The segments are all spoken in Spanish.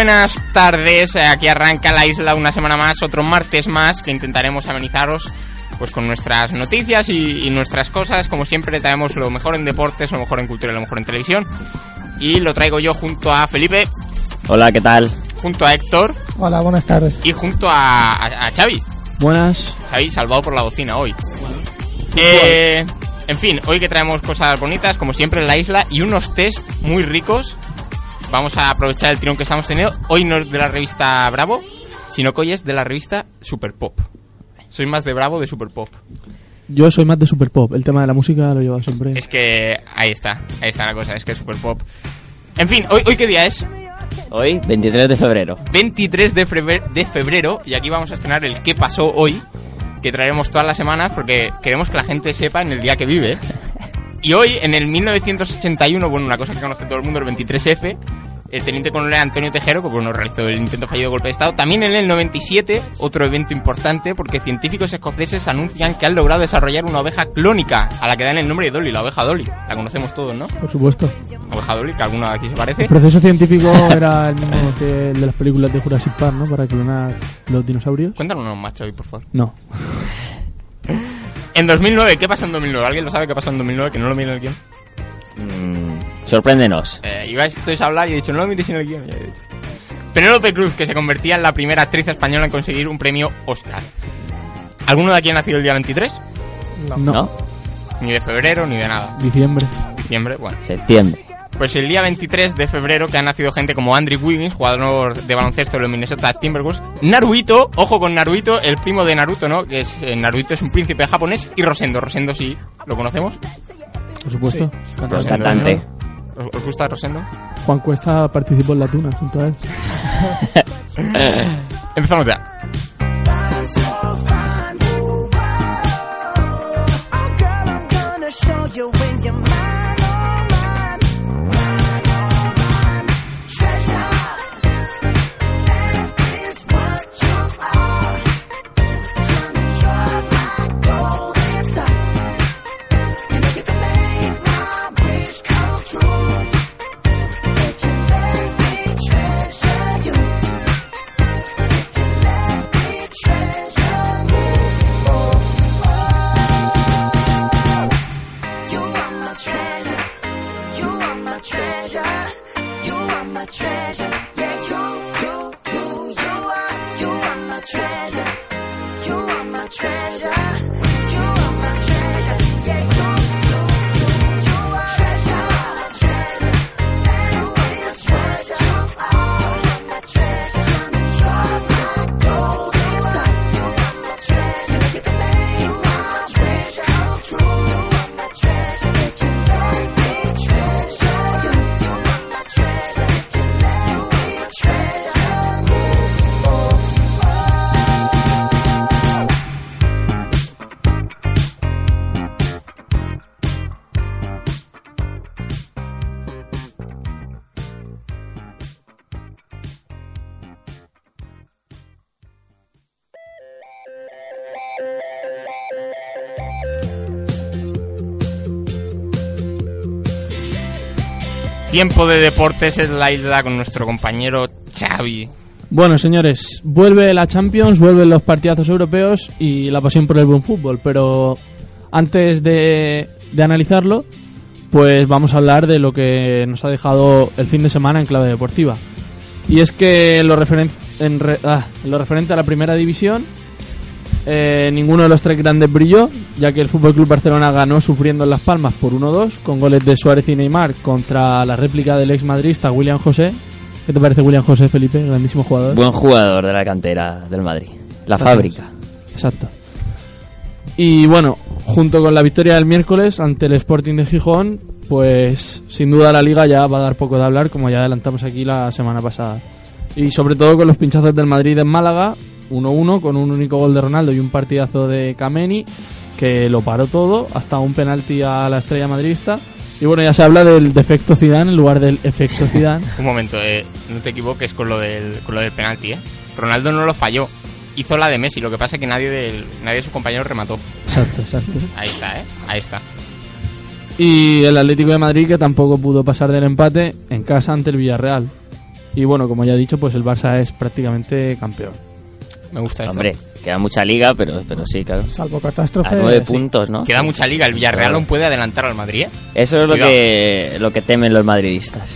Buenas tardes, eh, aquí arranca la isla una semana más, otro martes más que intentaremos amenizaros pues con nuestras noticias y, y nuestras cosas, como siempre traemos lo mejor en deportes, lo mejor en cultura y lo mejor en televisión y lo traigo yo junto a Felipe, Hola, ¿qué tal? junto a Héctor Hola, buenas tardes. y junto a, a, a Xavi, Buenas. Xavi salvado por la bocina hoy. Eh, en fin, hoy que traemos cosas bonitas, como siempre en la isla, y unos test muy ricos. Vamos a aprovechar el tirón que estamos teniendo. Hoy no es de la revista Bravo, sino que hoy es de la revista Super Pop. Soy más de Bravo de Super Pop. Yo soy más de super pop. El tema de la música lo lleva siempre. Es que ahí está, ahí está la cosa, es que es Super Pop. En fin, hoy, hoy qué día es? Hoy, 23 de febrero. 23 de febrero, de febrero y aquí vamos a estrenar el qué pasó hoy, que traeremos todas las semanas porque queremos que la gente sepa en el día que vive. Y hoy, en el 1981, bueno, una cosa que conoce todo el mundo, el 23F, el teniente coronel Antonio Tejero, que bueno, realizó el intento fallido de golpe de Estado. También en el 97, otro evento importante, porque científicos escoceses anuncian que han logrado desarrollar una oveja clónica, a la que dan el nombre de Dolly, la oveja Dolly. La conocemos todos, ¿no? Por supuesto. La oveja Dolly, que alguna de aquí se parece. El proceso científico era el mismo que el de las películas de Jurassic Park, ¿no? Para clonar los dinosaurios. Cuéntanos más, Xavi, por favor. No. En 2009, ¿qué pasó en 2009? ¿Alguien lo sabe qué pasó en 2009? Que no lo mire en el guion. Mm, sorpréndenos. Eh, iba esto a hablar y he dicho, no lo mires en el guion. Ya he dicho. Penélope Cruz, que se convertía en la primera actriz española en conseguir un premio Oscar. ¿Alguno de aquí ha nacido el día 23? No. ¿No? Ni de febrero, ni de nada. Diciembre. Diciembre, bueno. Septiembre. Pues el día 23 de febrero que ha nacido gente como Andrew Wiggins, jugador de baloncesto de los Minnesota Timberwolves, Naruito, ojo con Naruito, el primo de Naruto, ¿no? Que es eh, Naruto es un príncipe japonés y Rosendo, Rosendo sí, ¿lo conocemos? Por supuesto. Cantante. Los cantantes. ¿Os, os gusta Rosendo? Juan Cuesta participó en la tuna junto a él. Empezamos ya. Tiempo de deportes es la isla con nuestro compañero Xavi. Bueno, señores, vuelve la Champions, vuelven los partidazos europeos y la pasión por el buen fútbol. Pero antes de, analizarlo, pues vamos a hablar de lo que nos ha dejado el fin de semana en clave deportiva. Y es que lo, referen- en re- ah, lo referente a la primera división, eh, ninguno de los tres grandes brilló, ya que el Fútbol Club Barcelona ganó sufriendo en Las Palmas por 1-2, con goles de Suárez y Neymar contra la réplica del ex madrista William José. ¿Qué te parece William José, Felipe? Grandísimo jugador. Buen jugador de la cantera del Madrid. La Gracias. fábrica. Exacto. Y bueno, junto con la victoria del miércoles ante el Sporting de Gijón, pues sin duda la liga ya va a dar poco de hablar, como ya adelantamos aquí la semana pasada. Y sobre todo con los pinchazos del Madrid en Málaga, 1-1 con un único gol de Ronaldo y un partidazo de Kameni, que lo paró todo, hasta un penalti a la estrella madridista. Y bueno, ya se habla del defecto Zidane en lugar del efecto Zidane. Un momento, eh, no te equivoques con lo del, con lo del penalti, ¿eh? Ronaldo no lo falló. Hizo la de Messi, lo que pasa es que nadie, del, nadie de sus compañeros remató. Exacto, exacto. Ahí está, ¿eh? Ahí está. Y el Atlético de Madrid que tampoco pudo pasar del empate en casa ante el Villarreal. Y bueno, como ya he dicho, pues el Barça es prácticamente campeón. Me gusta eso. Hombre, queda mucha liga, pero, pero sí, claro. Salvo catástrofe. A nueve sí. puntos, ¿no? Queda mucha liga. El Villarreal Claro. aún puede adelantar al Madrid. Eso es lo Cuidado. que, lo que temen los madridistas.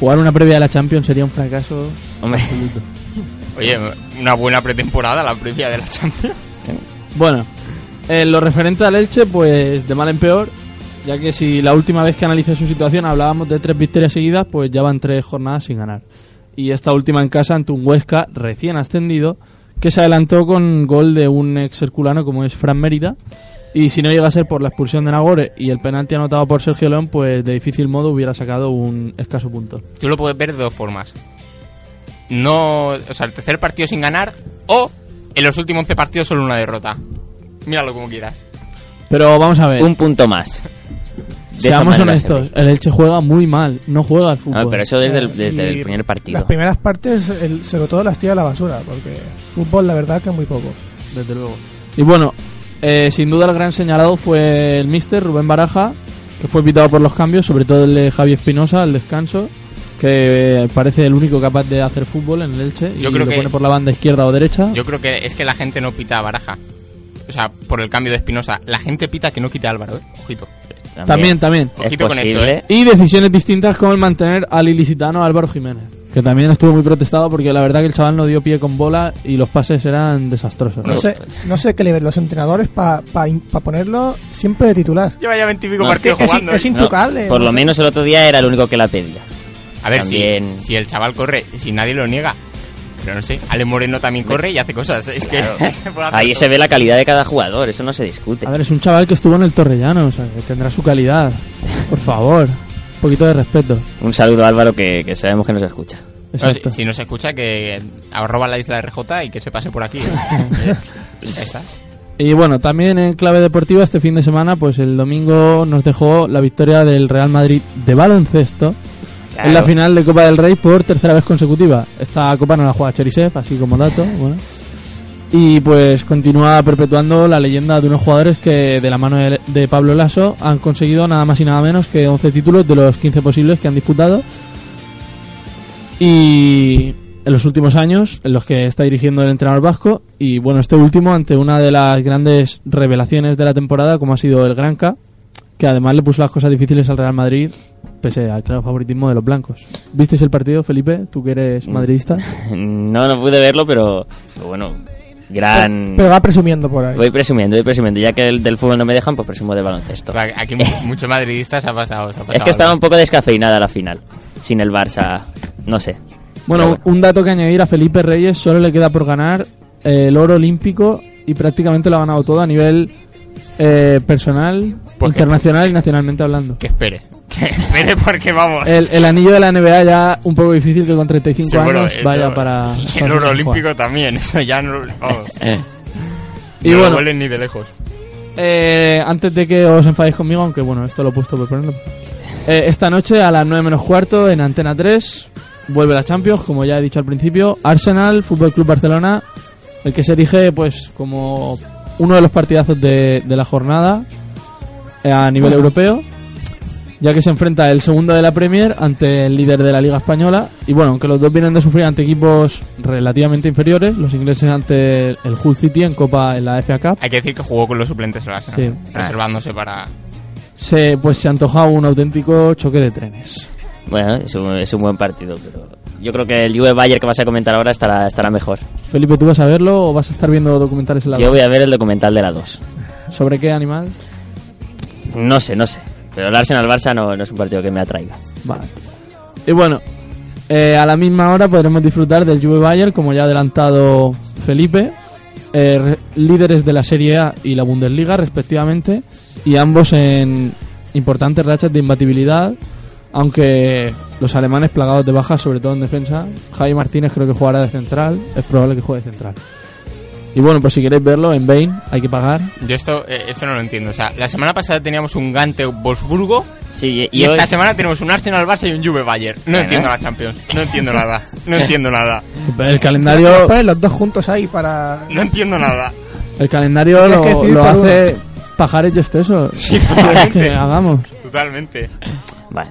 Jugar una previa de la Champions sería un fracaso Hombre, absoluto. Oye, una buena pretemporada, la previa de la Champions. Bueno, en lo referente al Elche, pues de mal en peor, ya que si la última vez que analicé su situación hablábamos de tres victorias seguidas, pues ya van tres jornadas sin ganar. Y esta última en casa ante un Huesca recién ascendido, que se adelantó con gol de un ex herculano como es Fran Mérida. Y si no llega a ser por la expulsión de Nagore y el penalti anotado por Sergio León, pues de difícil modo hubiera sacado un escaso punto. Tú lo puedes ver de dos formas. No, o sea, el tercer partido sin ganar o en los últimos 11 partidos solo una derrota. Míralo como quieras. Pero vamos a ver, un punto más. De seamos se honestos, el Elche juega muy mal, no juega al fútbol. No, pero eso desde el, desde el primer partido. Las primeras partes, el, sobre todo las tira a la basura, porque fútbol, la verdad, que muy poco. Desde luego. Y bueno, eh, sin duda el gran señalado fue el mister Rubén Baraja, que fue invitado por los cambios, sobre todo el de Javi Espinosa, el descanso, que eh, parece el único capaz de hacer fútbol en el Elche. Yo y creo lo que- pone por la banda izquierda o derecha. Yo creo que es que la gente no pita a Baraja. O sea, por el cambio de Espinosa. La gente pita que no quite a Álvaro, ¿eh? Ojito. También, también. Es Ojito con esto. ¿eh? Y decisiones distintas como el mantener al ilicitano Álvaro Jiménez, que también estuvo muy protestado porque la verdad que el chaval no dio pie con bola y los pases eran desastrosos. No sé, no sé qué le ven los entrenadores para ponerlo siempre de titular. Lleva ya 20 y pico No, partidos es, jugando. es ¿eh? No, intocable. por no lo sé. menos el otro día era el único que la pedía. A ver, si, si el chaval corre, si nadie lo niega. Pero no sé, Ale Moreno también corre y hace cosas. Es que se Ahí todo. se ve la calidad de cada jugador, eso no se discute. A ver, es un chaval que estuvo en el Torrellano, o sea, que tendrá su calidad. Por favor, un poquito de respeto. Un saludo a Álvaro que, que sabemos que nos escucha. Exacto. si, si nos escucha, que arroba la isla de RJ y que se pase por aquí. ¿eh? Ahí está. Y bueno, también en clave deportiva este fin de semana, pues el domingo nos dejó la victoria del Real Madrid de baloncesto en la Claro. final de Copa del Rey por tercera vez consecutiva. Esta copa no la juega Cherisev, así como dato. Bueno. Y pues continúa perpetuando la leyenda de unos jugadores que de la mano de, de Pablo Lasso han conseguido nada más y nada menos que 11 títulos de los 15 posibles que han disputado. Y en los últimos años, en los que está dirigiendo el entrenador vasco, y bueno, este último ante una de las grandes revelaciones de la temporada, como ha sido el Granca, que además le puso las cosas difíciles al Real Madrid, pese al claro favoritismo de los blancos. ¿Visteis el partido, Felipe? Tú que eres madridista. No, no pude verlo, pero, pero bueno, gran... Pero va presumiendo por ahí. Voy presumiendo, voy presumiendo. Ya que el del fútbol no me dejan, pues presumo del baloncesto. O sea, aquí mu- muchos madridistas ha pasado. se ha Es pasado que estaba un poco descafeinada la final. Sin el Barça, no sé. Bueno, un dato que añadir a Felipe Reyes, solo le queda por ganar eh, el oro olímpico y prácticamente lo ha ganado todo a nivel eh, personal, Pues que- internacional y nacionalmente hablando. Que espere. Que espere porque vamos. El, el anillo de la NBA ya un poco difícil que con 35 Seguro, años eso- vaya para... Y para el oro jugar. olímpico también. Eso ya no. Vamos. Y no bueno. ni de lejos. Eh, antes de que os enfadéis conmigo, aunque bueno, esto lo he puesto por ponerlo. Eh, esta noche a las 9 menos cuarto en Antena 3 vuelve la Champions, como ya he dicho al principio. Arsenal, Fútbol Club Barcelona, el que se erige pues como uno de los partidazos de, de la jornada eh, a nivel europeo, ya que se enfrenta el segundo de la Premier ante el líder de la Liga Española. Y bueno, aunque los dos vienen de sufrir ante equipos relativamente inferiores, los ingleses ante el, Hull City en Copa en la FA Cup. Hay que decir que jugó con los suplentes el Arsenal, Sí. reservándose para. se, pues se antojaba un auténtico choque de trenes. Bueno, es un, es un buen partido, pero yo creo que el Juve Bayern que vas a comentar ahora estará, estará mejor. Felipe, ¿tú vas a verlo o vas a estar viendo documentales en la Yo voy a ver el documental de la 2. ¿Sobre qué animal? No sé, no sé. Pero el Arsenal-Barça no, no es un partido que me atraiga. Vale. Y bueno, eh, a la misma hora podremos disfrutar del Juve Bayern, como ya ha adelantado Felipe, eh, re- líderes de la Serie A y la Bundesliga respectivamente, y ambos en importantes rachas de imbatibilidad, aunque los alemanes plagados de bajas, sobre todo en defensa. Javi Martínez creo que jugará de central, es probable que juegue de central. Y bueno, pues si queréis verlo en Bain hay que pagar. Yo esto, eh, esto no lo entiendo. O sea, la semana pasada teníamos un Gante Wolfsburgo Sí, y, y, hoy- esta semana tenemos un Arsenal Barça y un Juve Bayern. No Bueno. entiendo la Champions. No entiendo nada. No entiendo nada. El calendario, los dos juntos ahí para... No entiendo nada. el calendario lo, hace Pajares y Esteso. Sí, que totalmente. hagamos. Totalmente. Vale.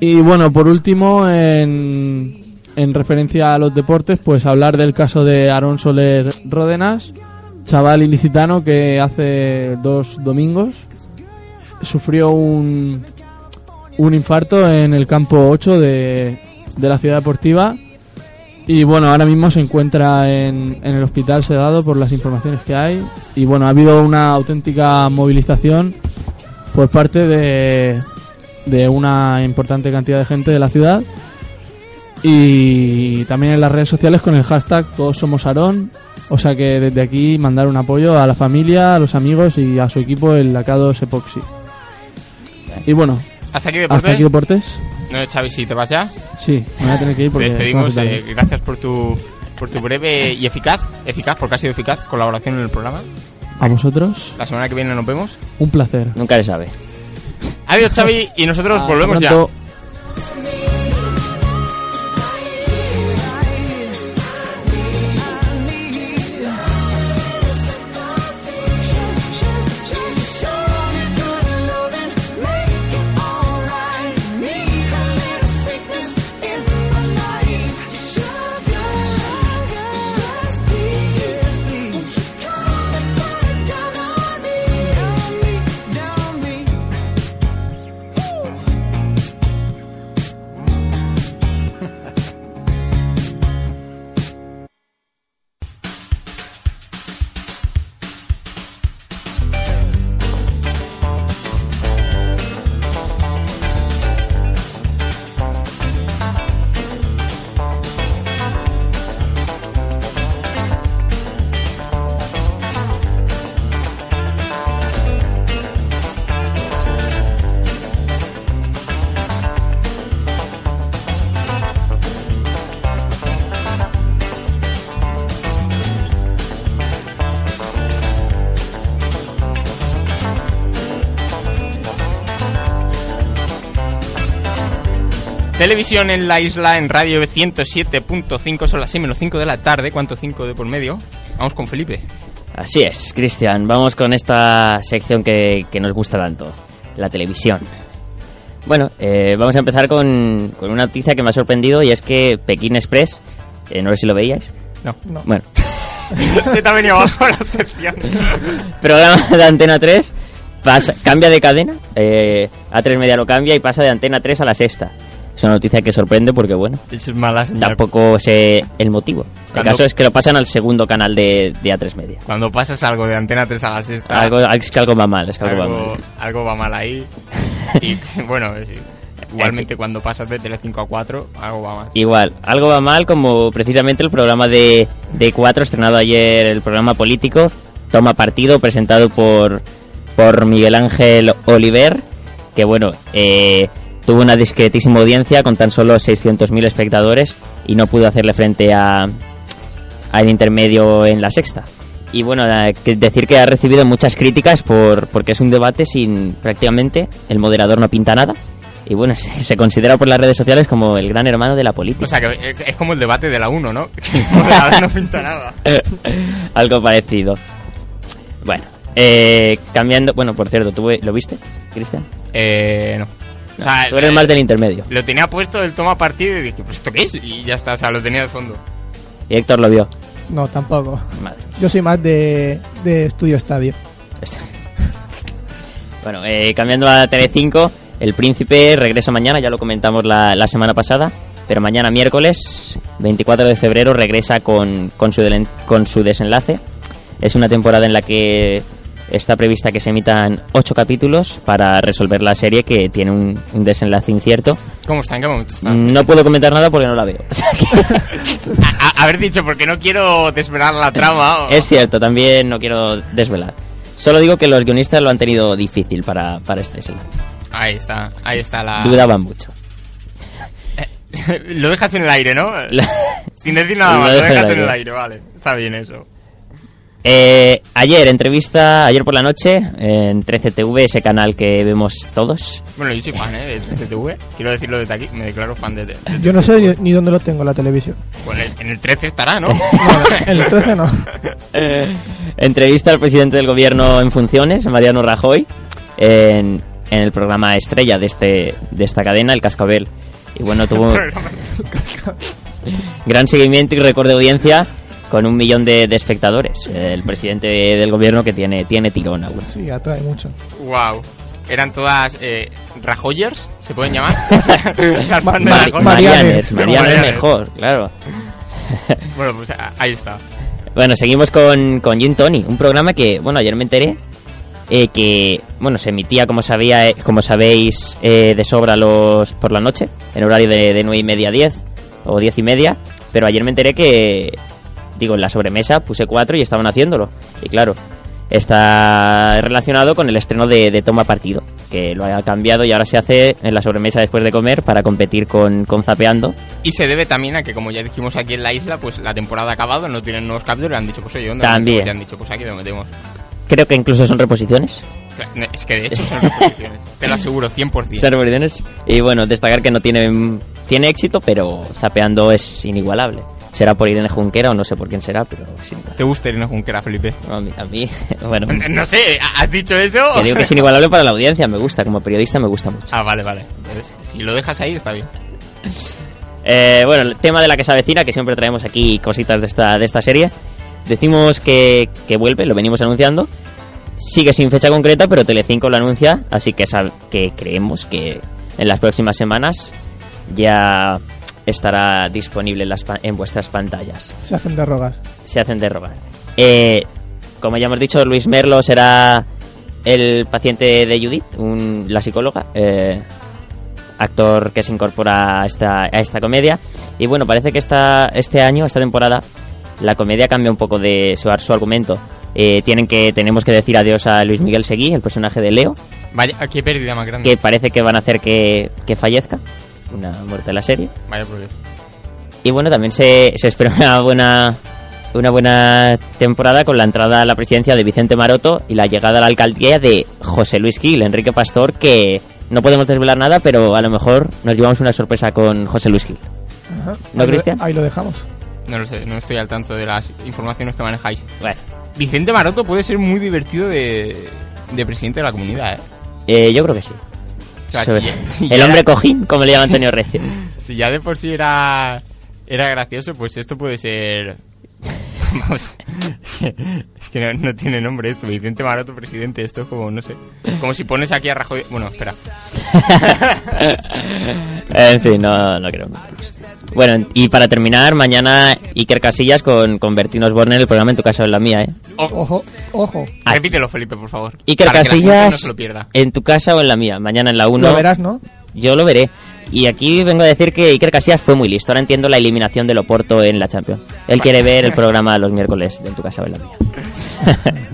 Y bueno, por último, en, en referencia a los deportes, pues hablar del caso de Aaron Soler Ródenas, chaval ilicitano que hace dos domingos sufrió un, un infarto en el campo 8 de, de la ciudad deportiva. Y bueno, ahora mismo se encuentra en, en el hospital sedado por las informaciones que hay. Y bueno, ha habido una auténtica movilización por parte de, de una importante cantidad de gente de la ciudad y también en las redes sociales con el hashtag todos somos Aarón o sea que desde aquí mandar un apoyo a la familia, a los amigos y a su equipo el Lacados Epoxy y bueno, Hasta aquí deportes. hasta aquí deportes No, Xavi, si te vas ya. sí, me voy a tener que ir Te porque despedimos. tengo que eh, gracias por tu, por tu breve y eficaz, eficaz, porque ha sido eficaz, colaboración en el programa. a vosotros, La semana que viene nos vemos. un placer Nunca se sabe. Adiós, Xavi, y nosotros volvemos ya. Televisión en la isla, en radio 107.5, son las 6 menos 5 de la tarde. ¿Cuánto 5 de por medio? Vamos con Felipe. Así es, Cristian. Vamos con esta sección que, que nos gusta tanto, la televisión. Bueno, eh, vamos a empezar con, con una noticia que me ha sorprendido y es que Pekín Express, eh, no sé si lo veíais, No. bueno, Se te ha venido abajo la sección. programa de Antena 3 pasa, cambia de cadena, eh, A3 Media lo cambia y pasa de Antena 3 a la sexta. Es una noticia que sorprende porque, bueno, es mala tampoco sé el motivo. El caso es que lo pasan al segundo canal de, de A3 Media. Cuando pasas algo de Antena 3 a la sexta, Algo, es que algo va mal, es que algo, va algo, mal. algo va mal ahí. Y bueno, eh, igualmente cuando pasas de Tele5 a 4, algo va mal. Igual, algo va mal como precisamente el programa de, de 4 estrenado ayer, el programa político, Toma Partido, presentado por, por Miguel Ángel Oliver, que bueno, eh, tuvo una discretísima audiencia con tan solo 600.000 espectadores y no pudo hacerle frente a al intermedio en la sexta. Y bueno, eh, decir que ha recibido muchas críticas por porque es un debate sin prácticamente el moderador no pinta nada. Y bueno, se, se considera por las redes sociales como el gran hermano de la política. O sea, que es como el debate de la 1, ¿no? Que el moderador no pinta nada. Algo parecido. Bueno, eh, cambiando. Bueno, por cierto, ¿tú lo viste, Cristian? Eh, no. O sea, Tú eres eh, más del intermedio. Lo tenía puesto el toma partido y dije, pues ¿esto qué es? Y ya está, o sea, lo tenía de fondo. Y Héctor lo vio. No, tampoco. Madre. Yo soy más de, de Estudio Estadio. Bueno, eh, cambiando a Tele5, El Príncipe regresa mañana, ya lo comentamos la, la semana pasada, pero mañana miércoles 24 de febrero regresa con, con, su, con su desenlace. Es una temporada en la que está prevista que se emitan ocho capítulos para resolver la serie que tiene un, un desenlace incierto. ¿Cómo está? ¿En qué momento está? No puedo comentar nada porque no la veo. A- a- haber dicho, porque no quiero desvelar la trama. o- es cierto, también no quiero desvelar. Solo digo que los guionistas lo han tenido difícil para, para este desenlace. Ahí está, ahí está la... Dudaban mucho. lo dejas en el aire, ¿no? Sin decir nada Lo más, lo dejas en el aire. aire, vale. Está bien eso. Eh, ayer, entrevista, ayer por la noche, en 13TV, ese canal que vemos todos. Bueno, yo soy fan, ¿eh? De 13TV. Quiero decirlo desde aquí, me declaro fan de... de- de- Yo no sé ni, ni dónde lo tengo en la televisión. Bueno, en el 13 estará, ¿no? No, en el 13 no. Entrevista al presidente del gobierno en funciones, Mariano Rajoy, en, en el programa estrella de, este, de esta cadena, El Cascabel. Y bueno, tuvo gran seguimiento y récord de audiencia con un millón de, de espectadores. El presidente del gobierno que tiene, tiene tirón aún. Sí, atrae mucho. wow. Eran todas eh, Rajoyers, ¿se pueden llamar? Las fans de Rajoy. Marianes, Marianes. Marianes mejor, claro. Bueno, pues ahí está. Bueno, seguimos con, con Gin Tony, un programa que, bueno, ayer me enteré eh, que, bueno, se emitía, como sabía, eh, como sabéis, eh, de sobra los por la noche, en horario de, de 9 y media a 10 o 10 y media, pero ayer me enteré que, digo, en la sobremesa puse 4 y estaban haciéndolo. Y claro, está relacionado con el estreno de, de Toma Partido, que lo ha cambiado y ahora se hace en la sobremesa después de comer para competir con, con Zapeando. Y se debe también a que, como ya dijimos aquí en la isla, pues la temporada ha acabado, no tienen nuevos capítulos y han dicho, pues oye, ¿dónde También. metemos? Y han dicho, pues aquí lo metemos. Creo que incluso son reposiciones. Es que de hecho son reposiciones. Te lo aseguro, 100%. Son revoluciones. Y bueno, destacar que no tiene, tiene éxito, pero zapeando es inigualable. Será por Irene Junquera o no sé por quién será, pero. ¿Te gusta Irene Junquera, Felipe? A mí, a mí, bueno, No sé, ¿has dicho eso? que digo que es inigualable para la audiencia, me gusta, como periodista me gusta mucho. Ah, vale, vale. Entonces, si lo dejas ahí, está bien. Eh, bueno, el tema de la que se avecina, que siempre traemos aquí cositas de esta, de esta serie. Decimos que, que vuelve, lo venimos anunciando. Sigue sin fecha concreta, pero Telecinco lo anuncia, así que, que creemos que en las próximas semanas ya estará disponible en, las pa- en vuestras pantallas. Se hacen de rogar. Se hacen de rogar. Eh, como ya hemos dicho, Luis Merlo será el paciente de Judith, un- la psicóloga, eh, actor que se incorpora a esta, a esta comedia. Y bueno, parece que esta, este año, esta temporada, la comedia cambia un poco de su, su argumento. Eh, tienen que, tenemos que decir adiós a Luis Miguel Seguí, el personaje de Leo, Vaya, qué pérdida más grande. que parece que van a hacer que, que fallezca, una muerte de la serie. Vaya progreso. Y bueno, también se, se espera una buena, una buena temporada con la entrada a la presidencia de Vicente Maroto y la llegada a la alcaldía de José Luis Gil, Enrique Pastor, que no podemos desvelar nada, pero a lo mejor nos llevamos una sorpresa con José Luis Gil. Ajá. ¿No, ahí, lo- Cristian? ahí lo dejamos. No lo sé, no estoy al tanto de las informaciones que manejáis. Bueno, Vicente Maroto puede ser muy divertido de, de presidente de la comunidad, ¿eh? eh, yo creo que sí. O sea, Sobre- si- si el hombre era- cojín, como le llama Antonio Recio. Si ya de por sí era, era gracioso, pues esto puede ser Vamos, es que no, no tiene nombre esto. Vicente Maroto, presidente. Esto es como, no sé. Como si pones aquí a Rajoy. Bueno, espera. en fin, no, no creo. Bueno, y para terminar, mañana Iker Casillas con, con Bertín Osborne en el programa En tu casa o en la mía, ¿eh? Oh, Ojo, ojo. Ah. repítelo, Felipe, por favor. Iker Casillas no se lo pierda. en tu casa o en la mía, mañana en la 1. Lo verás, ¿no? Yo lo veré. Y aquí vengo a decir que Iker Casillas fue muy listo. Ahora entiendo la eliminación del Oporto en la Champions. Él quiere ver el programa los miércoles de En tu casa o en la mía.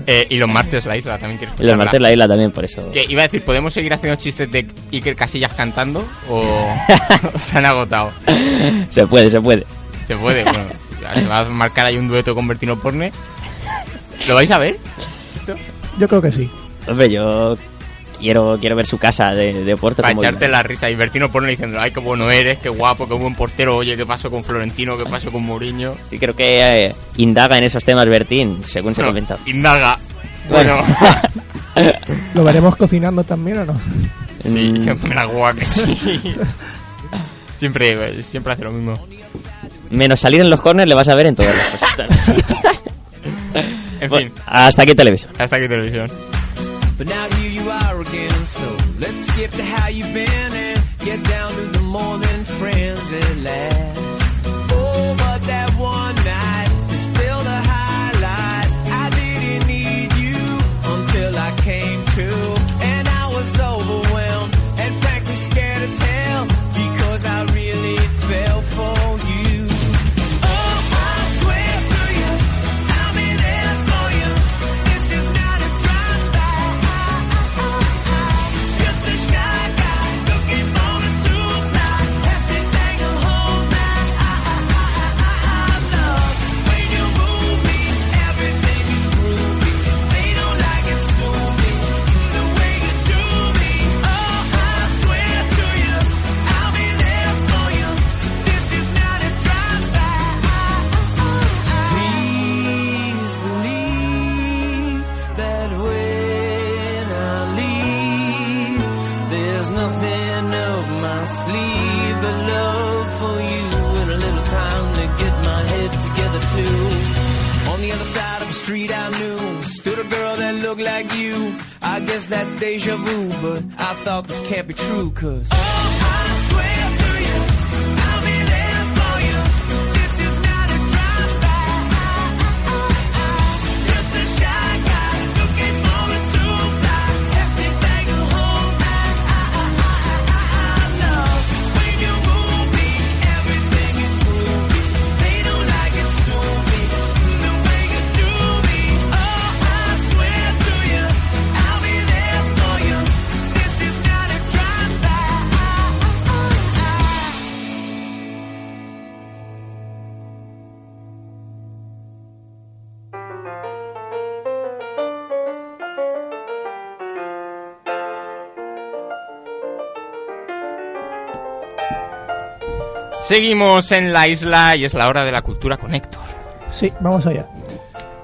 Eh, y los martes la isla también quieres Y los martes la isla también, por eso. Que iba a decir, ¿podemos seguir haciendo chistes de Iker Casillas cantando? ¿O, se han agotado? Se puede, se puede. Se puede, bueno. Se va a marcar ahí un dueto con Bertino Porne. ¿Lo vais a ver? ¿Esto? Yo creo que sí. Hombre, yo quiero, quiero ver su casa de, de Oporto. Para echarte la risa. Y Bertino Porne diciendo, ay, qué bueno eres, qué guapo, qué buen portero. Oye, ¿qué pasó con Florentino? ¿Qué pasó con Mourinho? Sí, creo que eh, indaga en esos temas Bertín, según se Bueno, comenta. Indaga. Bueno, ¿Lo veremos cocinando también o no? sí, Mm. siempre me la guagua que sí. Siempre, siempre hace lo mismo. Menos salir en los corners le vas a ver en todas las cosas. En Bueno, fin, hasta aquí televisión. hasta aquí televisión. But now here you are again, so let's skip to how you've been and get down to the more than friends at last. This can't be true, cause. Seguimos en la isla y es la hora de la cultura con Héctor. Sí, vamos allá.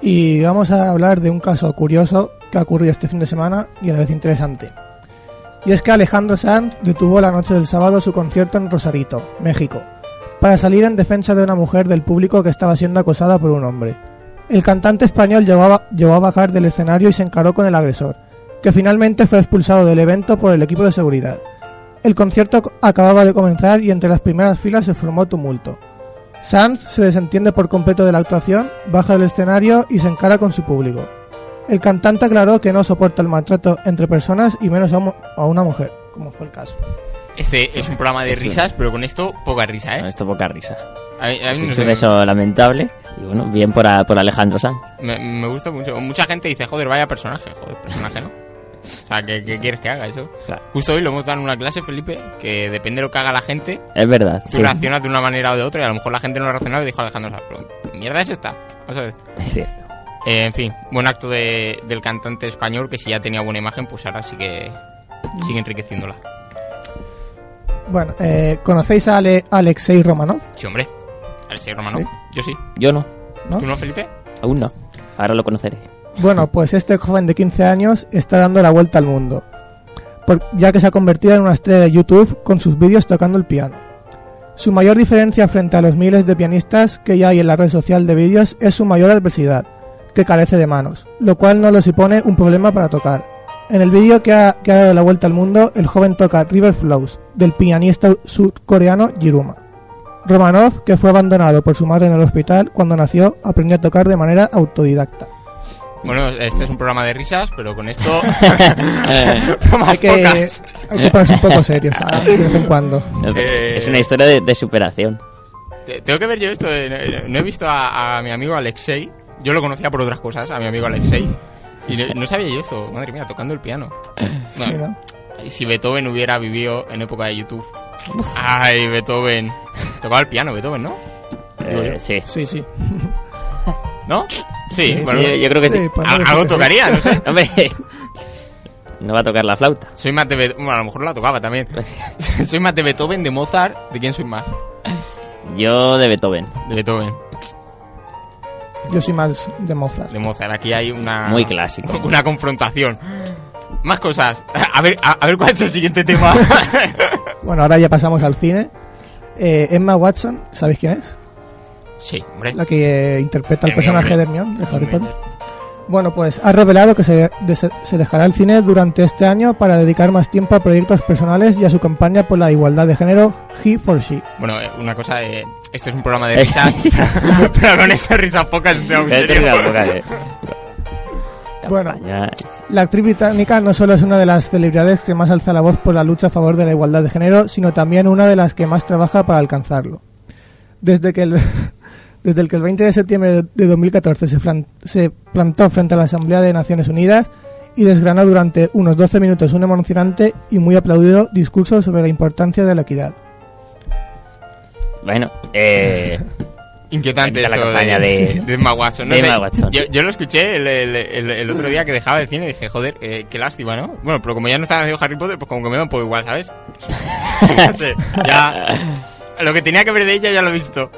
Y vamos a hablar de un caso curioso que ha ocurrido este fin de semana y a la vez interesante. Y es que Alejandro Sanz detuvo la noche del sábado su concierto en Rosarito, México, para salir en defensa de una mujer del público que estaba siendo acosada por un hombre. El cantante español llegó llegó a bajar del escenario y se encaró con el agresor, que finalmente fue expulsado del evento por el equipo de seguridad. El concierto acababa de comenzar y entre las primeras filas se formó tumulto. Sanz se desentiende por completo de la actuación, baja del escenario y se encara con su público. El cantante aclaró que no soporta el maltrato entre personas y menos a, una mujer, como fue el caso. Este es un programa de Sí. risas, pero con esto poca risa, ¿eh? Esto poca risa. A a Es un suceso lamentable. Y bueno, bien por, a- por Alejandro Sanz. me, me gusta mucho. Mucha gente dice, joder, vaya personaje. Joder, personaje, ¿no? O sea, ¿qué, qué quieres que haga eso? Claro. Justo hoy lo hemos dado en una clase, Felipe, que depende de lo que haga la gente, Es verdad. tú sí. reaccionas de una manera o de otra y a lo mejor la gente no reacciona y dijo Alejandro Sanz, pero ¿qué mierda es esta? Vamos a ver. Es cierto. Eh, en fin, buen acto de- del cantante español que si ya tenía buena imagen, pues ahora sí que sigue enriqueciéndola. Bueno, eh, ¿conocéis a Ale- Alexei Romanov? Sí, hombre. Alexei Romanov. Sí. Yo sí. Yo no. ¿No? ¿Tú no, Felipe? Aún no. Ahora lo conoceré. Bueno, pues este joven de 15 años está dando la vuelta al mundo, ya que se ha convertido en una estrella de YouTube con sus vídeos tocando el piano. Su mayor diferencia frente a los miles de pianistas que ya hay en la red social de vídeos es su mayor adversidad, que carece de manos, lo cual no le supone un problema para tocar. En el vídeo que ha, que ha dado la vuelta al mundo, el joven toca River Flows, del pianista surcoreano Jiruma. Romanov, que fue abandonado por su madre en el hospital cuando nació, aprendió a tocar de manera autodidacta. Bueno, este es un programa de risas, pero con esto... Hay que, hay que ponerse un poco serios ah, de vez en cuando. Eh, Es una historia de, de superación. Te- Tengo que ver yo esto. eh, No, he visto a, a mi amigo Alexei. Yo lo conocía por otras cosas, a mi amigo Alexei. Y no, no sabía yo esto. Madre mía, tocando el piano. Sí, ¿no? Si Beethoven hubiera vivido en época de YouTube. Ay, Beethoven. Tocaba el piano, Beethoven, ¿no? Eh, sí. Sí, sí. ¿No? Sí, Sí, bueno. Sí, yo, yo creo que sí. Algo tocaría, no sé. Hombre, no va a tocar la flauta. Soy más de Beethoven. Bueno, a lo mejor la tocaba también. soy más de Beethoven, de Mozart. ¿De quién soy más? Yo de Beethoven. De Beethoven, Yo soy más de Mozart. de Mozart. Aquí hay una. Muy clásico. Una confrontación. Más cosas. A ver, a, a ver cuál es el siguiente tema. Bueno, ahora ya pasamos al cine. Eh, Emma Watson, ¿sabéis quién es? Sí, hombre. La que eh, interpreta al personaje de Hermione de Harry. Potter. Bueno, pues ha revelado que se, de- se dejará el cine durante este año para dedicar más tiempo a proyectos personales y a su campaña por la igualdad de género He for She. Bueno, eh, una cosa, eh, este es un programa de risas, pero con estas risas pocas una boca de- Bueno, la actriz británica no solo es una de las celebridades que más alza la voz por la lucha a favor de la igualdad de género, sino también una de las que más trabaja para alcanzarlo. Desde que el, desde el, que el 20 de septiembre de- de 2014 se, se plantó frente a la Asamblea de Naciones Unidas y desgranó durante unos 12 minutos un emocionante y muy aplaudido discurso sobre la importancia de la equidad. Bueno, eh, Inquietante Entra la esto campaña de, de- de Emma Watson. No de sé, Emma Watson. Yo, yo lo escuché el, el- el- el otro día que dejaba el cine y dije, joder, eh, qué lástima, ¿no? Bueno, pero como ya no estaba haciendo Harry Potter, pues como que me da un poco igual, ¿sabes? No sé, ya... Lo que tenía que ver de ella ya lo he visto.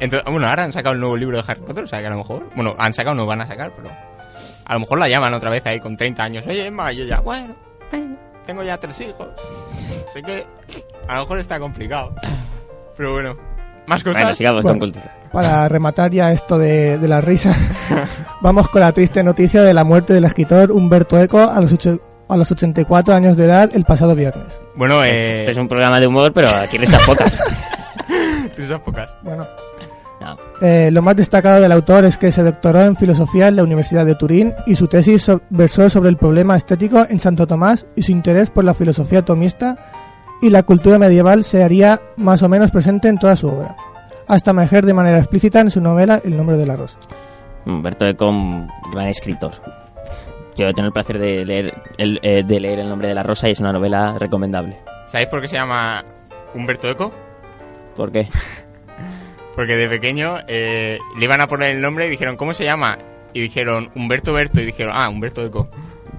Entonces, bueno, ahora han sacado el nuevo libro de Harry Potter, o sea que a lo mejor... Bueno, han sacado, no van a sacar, pero... A lo mejor la llaman otra vez ahí con 30 años. Oye, Emma, y yo ya, bueno, tengo ya tres hijos. Sé que a lo mejor está complicado. Pero bueno, más cosas. bueno, sigamos Bueno. con cultura. Para rematar ya esto de, de la risa, vamos con la triste noticia de la muerte del escritor Humberto Eco a los, ocho- a los 84 años de edad el pasado viernes. Bueno, eh... Este es un programa de humor, pero aquí risas pocas. Risas pocas. Bueno, No. Eh, lo más destacado del autor es que se doctoró en filosofía en la Universidad de Turín y su tesis so- versó sobre el problema estético en Santo Tomás y su interés por la filosofía tomista y la cultura medieval se haría más o menos presente en toda su obra, hasta emerger de manera explícita en su novela El nombre de la rosa. Humberto Eco, un gran escritor. Yo he tenido el placer de leer el, eh, de leer El nombre de la rosa y es una novela recomendable. ¿Sabéis por qué se llama Humberto Eco? ¿Por qué? Porque de pequeño eh, le iban a poner el nombre y dijeron, ¿cómo se llama? Y dijeron, Humberto Berto. Y dijeron, ah, Humberto Eco.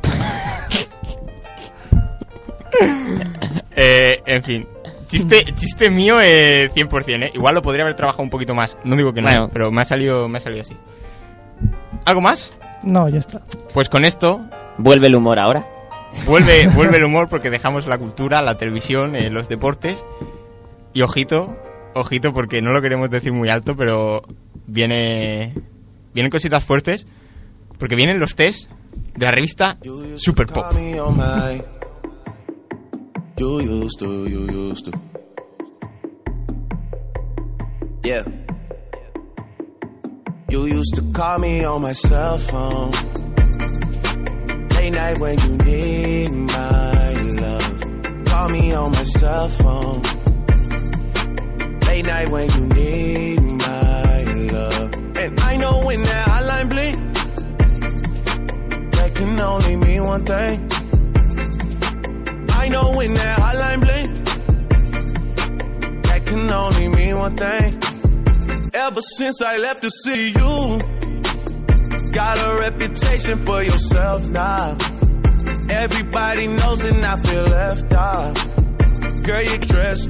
eh, en fin. Chiste, chiste mío eh, 100%, ¿eh? Igual lo podría haber trabajado un poquito más. No digo que no, Bueno. pero me ha salido, me ha salido así. ¿Algo más? No, ya está. Pues con esto ¿Vuelve el humor ahora? vuelve, vuelve el humor porque dejamos la cultura, la televisión, eh, los deportes. Y ojito, ojito porque no lo queremos decir muy alto, pero viene vienen cositas fuertes porque vienen los test de la revista Super Pop. Yeah. You used to call me on my cell phone. Late night when you need my love. Call me on my cell phone. Late night when you need my love. And I know when that hotline blink that can only mean one thing. I know when that hotline blink, that can only mean one thing. Ever since I left the city, you got a reputation for yourself now. Everybody knows and I feel left out. Girl, you dressed,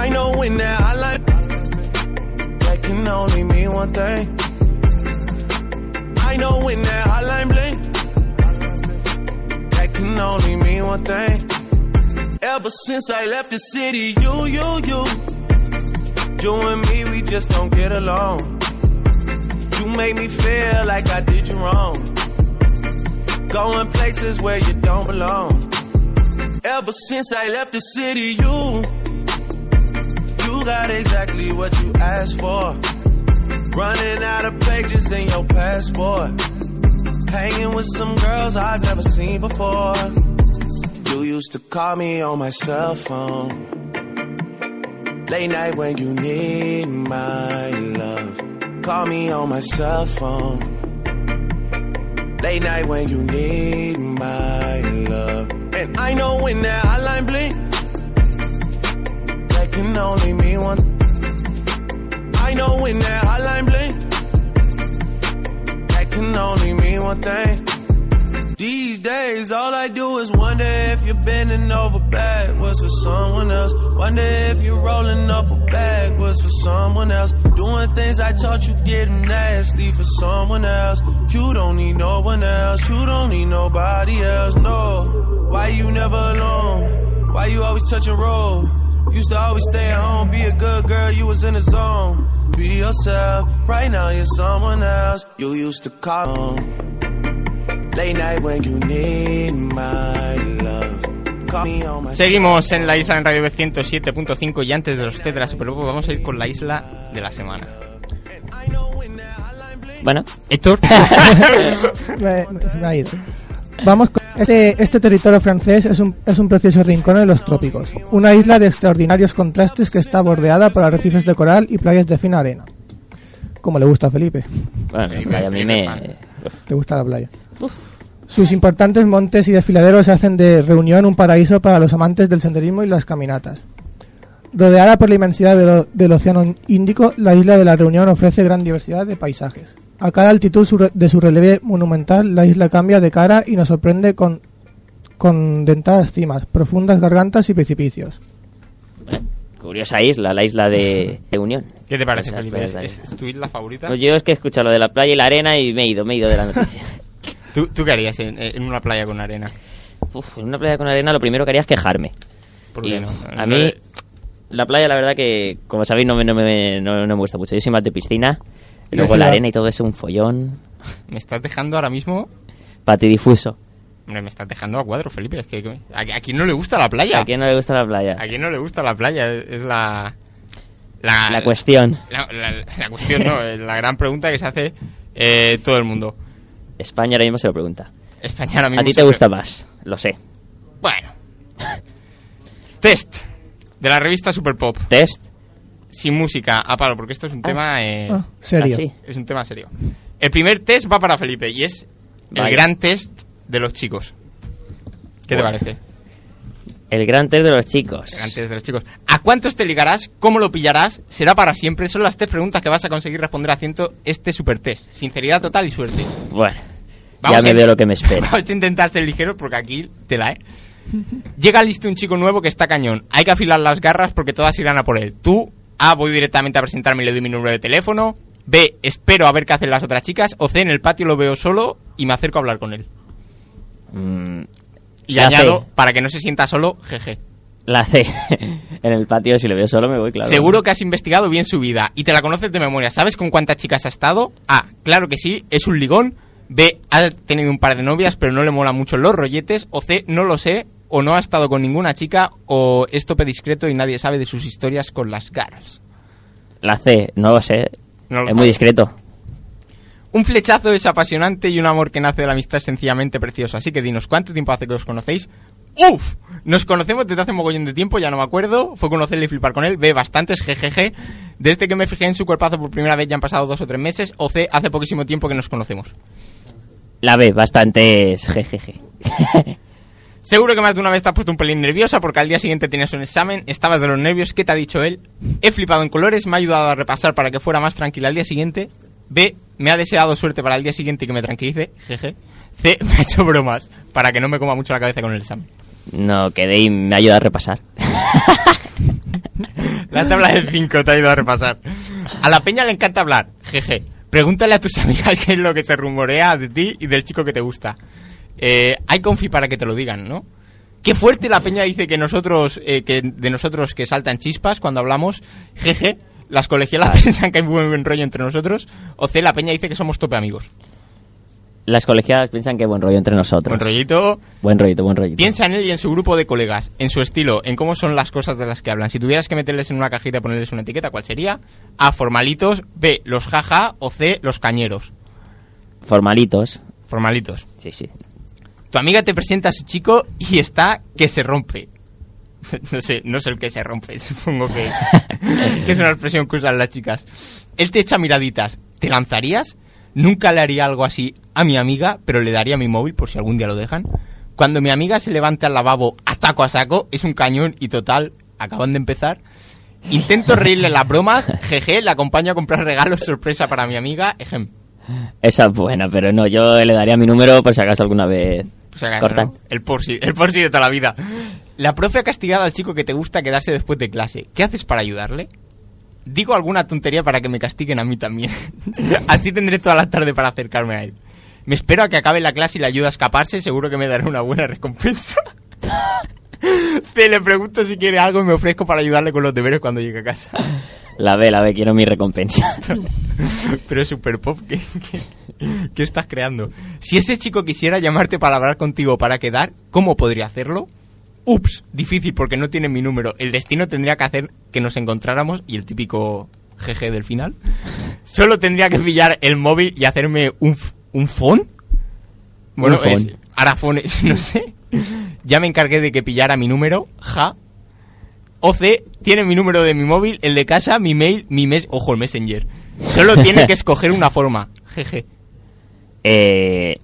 I know when that hotline that can only mean one thing. I know when that hotline blink that can only mean one thing. Ever since I left the city, you, you, you, you and me, we just don't get along. You make me feel like I did you wrong. Going places where you don't belong. Ever since I left the city, you got exactly what you asked for. Running out of pages in your passport. Hanging with some girls I've never seen before. You used to call me on my cell phone. Late night when you need my love. Call me on my cell phone. Late night when you need my love. And I know when that hotline blink, can only mean one. I know when that hotline blink, that can only mean one thing. These days, all I do is wonder if you're bending over backwards for someone else. Wonder if you're rolling up a backwards for someone else. Doing things I taught you getting nasty for someone else. You don't need no one else. You don't need nobody else. No. Why you never alone? Why you always touch and roll? Used to always stay at home, be a good girl, you was in the zone. Be yourself, right now you're someone else. You used to call home. Late night when you need my love. Seguimos en la isla en Radio 107.5 y antes de los test de la Superbowl vamos a ir con la isla de la semana. Bueno, Héctor, Vamos con este, este territorio francés es un, es un precioso rincón en los trópicos, una isla de extraordinarios contrastes que está bordeada por arrecifes de coral y playas de fina arena. Como le gusta a Felipe, bueno, Sí, vaya, a mí me... te gusta la playa. Sus importantes montes y desfiladeros hacen de reunión un paraíso para los amantes del senderismo y las caminatas. Rodeada por la inmensidad de lo- del Océano Índico, la isla de la Reunión ofrece gran diversidad de paisajes. A cada altitud de su relieve monumental, la isla cambia de cara y nos sorprende con, con dentadas cimas, profundas gargantas y precipicios. Curiosa isla, la isla de, de Unión. ¿qué te parece, Felipe? ¿Es, tu isla favorita? Pues yo es que he escuchado lo de la playa y la arena y me he ido, me he ido de la noticia. ¿Tú, tú qué harías en, en una playa con arena? Uf, en una playa con arena lo primero que haría es quejarme. ¿Por Y qué no? A mí, la playa, la verdad que, como sabéis, no me, no me, no, no me gusta mucho. Yo soy más de piscina. Y luego la arena y todo eso, un follón. Me estás dejando ahora mismo... Patidifuso. Hombre, me estás dejando a cuadro, Felipe. Es que, ¿a, a quién no le gusta la playa? ¿A quién no le gusta la playa? ¿A quién no le gusta la playa? Es, la... La, La cuestión. La, la- la cuestión, no, es la gran pregunta que se hace eh, todo el mundo. España ahora mismo se lo pregunta. España ahora mismo A ti te gusta más, lo sé. Bueno. Test de la revista Super Pop. Test. Sin música, a palo, porque esto es un tema... eh, Ah, serio. Así. Es un tema serio. El primer test va para Felipe y es el Vaya. gran test de los chicos. ¿Qué te Bueno. parece? El gran test de los chicos. El gran test de los chicos. ¿A cuántos te ligarás? ¿Cómo lo pillarás? ¿Será para siempre? Son las tres preguntas que vas a conseguir responder haciendo este super test. Sinceridad total y suerte. Bueno, Vamos ya me a- veo lo que me espera. Vamos a intentar ser ligeros porque aquí te la, ¿eh? Llega listo un chico nuevo que está cañón. Hay que afilar las garras porque todas irán a por él. Tú, A, voy directamente a presentarme y le doy mi número de teléfono. B, espero a ver qué hacen las otras chicas. O C, en el patio lo veo solo y me acerco a hablar con él. Mm, Y añado, C. para que no se sienta solo, jeje. la C. en el patio, si lo veo solo, me voy, claro. Seguro que has investigado bien su vida y te la conoces de memoria. ¿Sabes con cuántas chicas ha estado? A, claro que sí, es un ligón. B, ha tenido un par de novias pero no le mola mucho los rolletes. O C, no lo sé, o no ha estado con ninguna chica, o es tope discreto y nadie sabe de sus historias con las garras. La C, no lo sé. No lo es muy discreto. Un flechazo es apasionante y un amor que nace de la amistad es sencillamente precioso. Así que dinos, ¿cuánto tiempo hace que os conocéis? ¡Uf! Nos conocemos desde hace mogollón de tiempo, ya no me acuerdo. Fue conocerle y flipar con él. B, bastantes, jejeje. Desde que me fijé en su cuerpazo por primera vez ya han pasado dos o tres meses. O C, hace poquísimo tiempo que nos conocemos. La B, bastante es jejeje. Seguro que más de una vez te has puesto un pelín nerviosa porque al día siguiente tenías un examen, estabas de los nervios, ¿qué te ha dicho él? He flipado en colores, me ha ayudado a repasar para que fuera más tranquila al día siguiente. B, me ha deseado suerte para el día siguiente y que me tranquilice, jeje. C, me ha hecho bromas para que no me coma mucho la cabeza con el examen. No, quedé y me ayuda a repasar. La tabla del 5 te ha ido a repasar. A la peña le encanta hablar, jeje. Pregúntale a tus amigas qué es lo que se rumorea de ti y del chico que te gusta. Eh, hay confi para que te lo digan, ¿no? Qué fuerte la peña dice que nosotros, eh, que de nosotros que saltan chispas cuando hablamos, jeje. Las colegialas piensan que hay muy buen rollo entre nosotros. O C, la peña dice que somos tope amigos. Las colegiadas piensan que buen rollo entre nosotros. Buen rollito. Buen rollito, buen rollito. Piensa en él y en su grupo de colegas, en su estilo, en cómo son las cosas de las que hablan. Si tuvieras que meterles en una cajita y ponerles una etiqueta, ¿cuál sería? A, formalitos. B, los jaja. O C, los cañeros. Formalitos. Formalitos. Sí, sí. Tu amiga te presenta a su chico y está que se rompe. No sé, no sé el que se rompe, supongo que, que es una expresión que usan las chicas. Él te echa miraditas. ¿Te lanzarías? Nunca le haría algo así a mi amiga, pero le daría mi móvil por si algún día lo dejan. Cuando mi amiga se levanta al lavabo ataco a saco, es un cañón y total, acaban de empezar. Intento reírle las bromas, jeje, le acompaño a comprar regalos sorpresa para mi amiga, ejem. Esa es buena, pero no, yo le daría mi número por si acaso alguna vez Pues haga, cortan. ¿no? El por sí, el por sí de toda la vida. La profe ha castigado al chico que te gusta quedarse después de clase. ¿Qué haces para ayudarle? Digo alguna tontería para que me castiguen a mí también. Así tendré toda la tarde para acercarme a él. Me espero a que acabe la clase y le ayude a escaparse. Seguro que me dará una buena recompensa. C, le pregunto si quiere algo y me ofrezco para ayudarle con los deberes cuando llegue a casa. La ve, la ve, quiero mi recompensa. Pero es super pop, ¿qué, qué, qué estás creando? Si ese chico quisiera llamarte para hablar contigo para quedar, ¿cómo podría hacerlo? Ups, difícil porque no tiene mi número. El destino tendría que hacer que nos encontráramos y el típico GG del final. Solo tendría que pillar el móvil y hacerme un, un phone. Bueno, Un phone. es Arafone, no sé. Ya me encargué de que pillara mi número, ja. O C, tiene mi número de mi móvil, el de casa, mi mail, mi mes, ojo, el Messenger. Solo tiene que escoger una forma, jeje. Eh,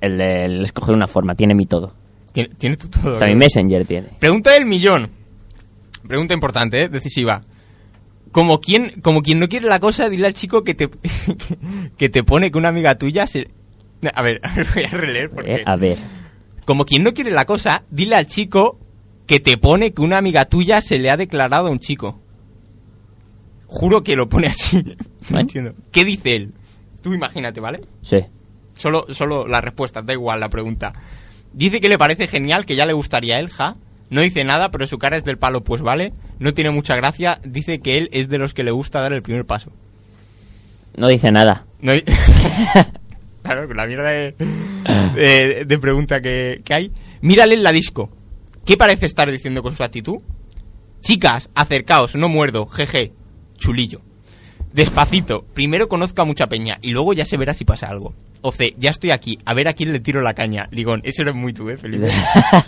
el, el escoger una forma, tiene mi todo. Tiene, tiene tu todo. Hasta mi Messenger tiene. Pregunta del millón. Pregunta importante, ¿eh? decisiva. Como quien, como quien no quiere la cosa, dile al chico que te, que te pone que una amiga tuya se... A ver, a ver, voy a releer porque... Eh, a ver, Como quien no quiere la cosa, dile al chico que te pone que una amiga tuya se le ha declarado a un chico. Juro que lo pone así. No ¿Eh? entiendo. ¿Qué dice él? Tú imagínate, ¿vale? sí. Solo, solo la respuesta, da igual la pregunta. Dice que le parece genial, que ya le gustaría a él, ja. No dice nada, pero su cara es del palo, pues vale. No tiene mucha gracia. Dice que él es de los que le gusta dar el primer paso. No dice nada. No hay- claro, con la mierda de, de- de pregunta que, que hay. Mírale en la disco. ¿Qué parece estar diciendo con su actitud? Chicas, acercaos, no muerdo, jeje. Chulillo. Despacito, primero conozco a mucha peña y luego ya se verá si pasa algo. O C, ya estoy aquí, a ver a quién le tiro la caña. Ligón, eso eres muy tú, ¿eh, Felipe?